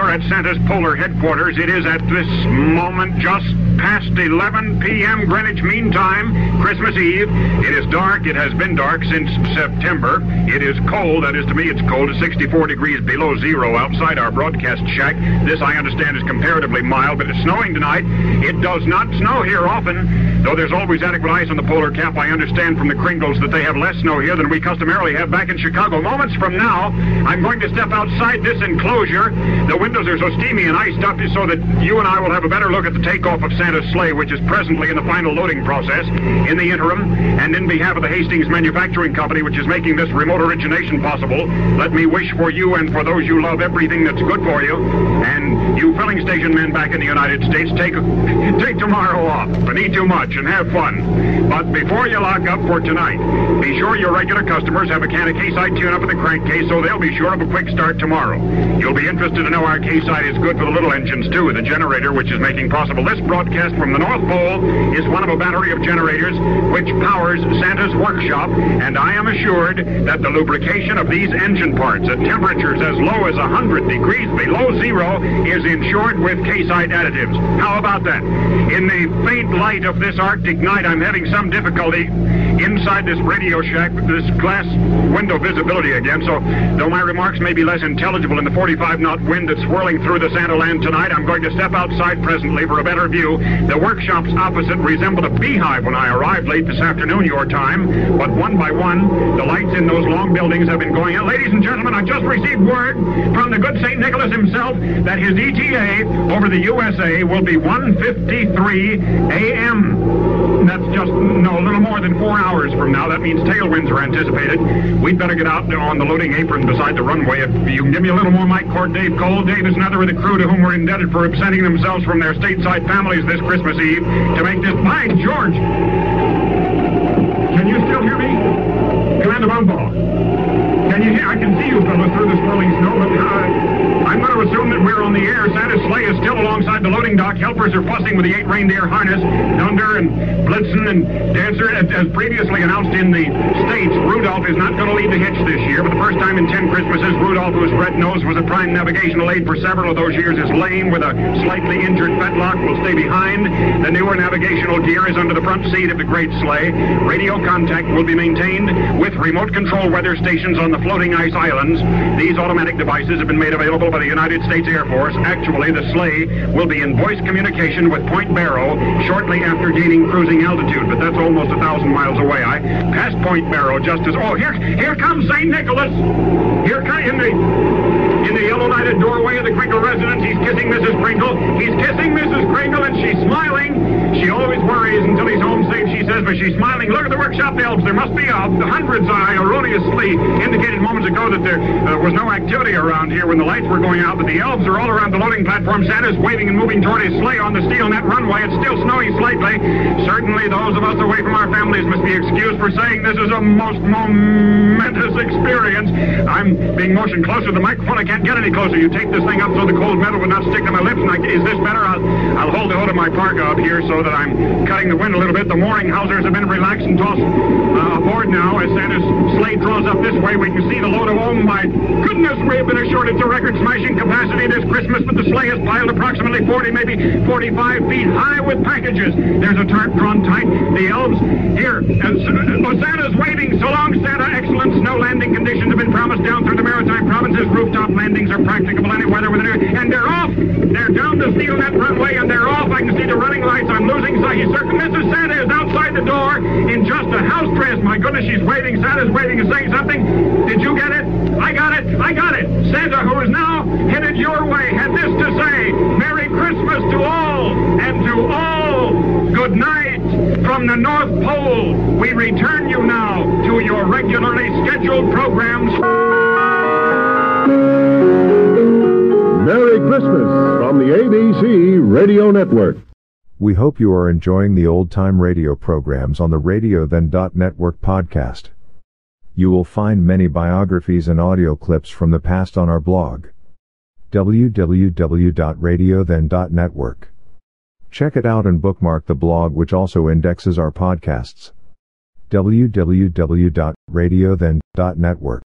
you're at Santa's polar headquarters. It is at this moment just past 11 p.m. Greenwich Mean Time, Christmas Eve. It is dark. It has been dark since September. It is cold. That is, to me, it's cold. It's 64 degrees below zero outside our broadcast shack. This, I understand, is comparatively mild, but it's snowing tonight. It does not snow here often, though there's always adequate ice on the polar cap. I understand from the Kringles that they have less snow here than we customarily have back in Chicago. Moments from now, I'm going to step outside this enclosure. The windows are so steamy and iced up so that you and I will have a better look at the takeoff of Santa's sleigh, which is presently in the final loading process. In the interim, and in behalf of the Hastings Manufacturing Company, which is making this remote origination possible, let me wish for you and for those you love everything that's good for you. And you station men back in the United States, take take tomorrow off and eat too much and have fun. But before you lock up for tonight, be sure your regular customers have a can of Casite tune-up in the crankcase so they'll be sure of a quick start tomorrow. You'll be interested to know our Casite is good for the little engines, too. The generator, which is making possible this broadcast from the North Pole, is one of a battery of generators which powers Santa's workshop, and I am assured that the lubrication of these engine parts at temperatures as low as 100 degrees below zero is ensured with Casite additives. How about that? In the faint light of this Arctic night, I'm having some difficulty inside this radio shack with this glass window visibility again, so though my remarks may be less intelligible in the 45 knot wind that's swirling through the Santa land tonight, I'm going to step outside presently for a better view. The workshops opposite resembled a beehive when I arrived late this afternoon, your time, but one by one, the lights in those long buildings have been going out. Ladies and gentlemen, I just received word from the good St. Nicholas himself that his ETA over the USA will be 1.53 a.m. That's just, no, a little more than four hours from now. That means tailwinds are anticipated. We'd better get out on the loading apron beside the runway. If you can give me a little more mic cord, Dave Cole. Dave is another of the crew to whom we're indebted for absenting themselves from their stateside families this Christmas Eve to make this. By George! Can you still hear me? Commander Bumble. Can you hear? I can see you fellows through the swirling snow, but uh, I'm going to assume that we're on the air. Santa's sleigh is still alongside the loading dock. Helpers are fussing with the eight reindeer harness. Dunder and Blitzen and Dancer, as, previously announced in the States, Rudolph is not going to lead the hitch this year. But the first time in ten Christmases, Rudolph, whose red nose was a prime navigational aid for several of those years, is lame with a slightly injured fetlock, will stay behind. The newer navigational gear is under the front seat of the great sleigh. Radio contact will be maintained with remote control weather stations on the floating ice islands. These automatic devices have been made available by the United States Air Force. Actually, the sleigh will be in voice communication with Point Barrow shortly after gaining cruising altitude, but that's almost a thousand miles away. I passed Point Barrow just as. Oh, here, here comes St. Nicholas. Here, co- in the in the yellow lighted doorway of the Kringle residence, he's kissing Mrs. Kringle. He's kissing Mrs. Kringle, and she's smiling. She always worries until he's home safe, she says, but she's smiling. Look at the workshop elves. There must be uh, hundreds, I erroneously indicated moments ago that there uh, was no activity around here when the lights were going out, but the elves are all around the loading platform. Santa's waving and moving toward his sleigh on the steel net runway. It's still snowing slightly. Certainly, those of us away from our families must be excused for saying this is a most momentous experience. I'm being motioned closer to the microphone. I can't get any closer. You take this thing up so the cold metal would not stick to my lips. I, is this better? I'll, I'll hold the hood of my parka up here so that I'm cutting the wind a little bit. The mooring hawsers have been relaxed and tossed uh, aboard now. As Santa's sleigh draws up this way, we can see the load of, oh my we have been assured it's a record-smashing capacity this Christmas, but the sleigh is piled approximately 40, maybe 45 feet high with packages. There's a tarp drawn tight. The elves, here, uh, oh, Santa's waving. So long, Santa. Excellent snow landing conditions have been promised down through the maritime provinces. Rooftop landings are practicable any weather with an and they're off. They're down the steel net runway, and they're off. I can see the running lights. I'm losing sight. He's certain Mrs. Santa is outside the door in just a house dress. My goodness, she's waving. Santa's waving and saying something. Did you get it? I got it. I got it. Santa, who is now headed your way, had this to say. Merry Christmas to all, and to all, good night. From the North Pole, we return you now to your regularly scheduled programs. Radio Network. We hope you are enjoying the old time radio programs on the Radio Then Network podcast. You will find many biographies and audio clips from the past on our blog www.radiothen.network. Check it out and bookmark the blog which also indexes our podcasts www.radiothen.network.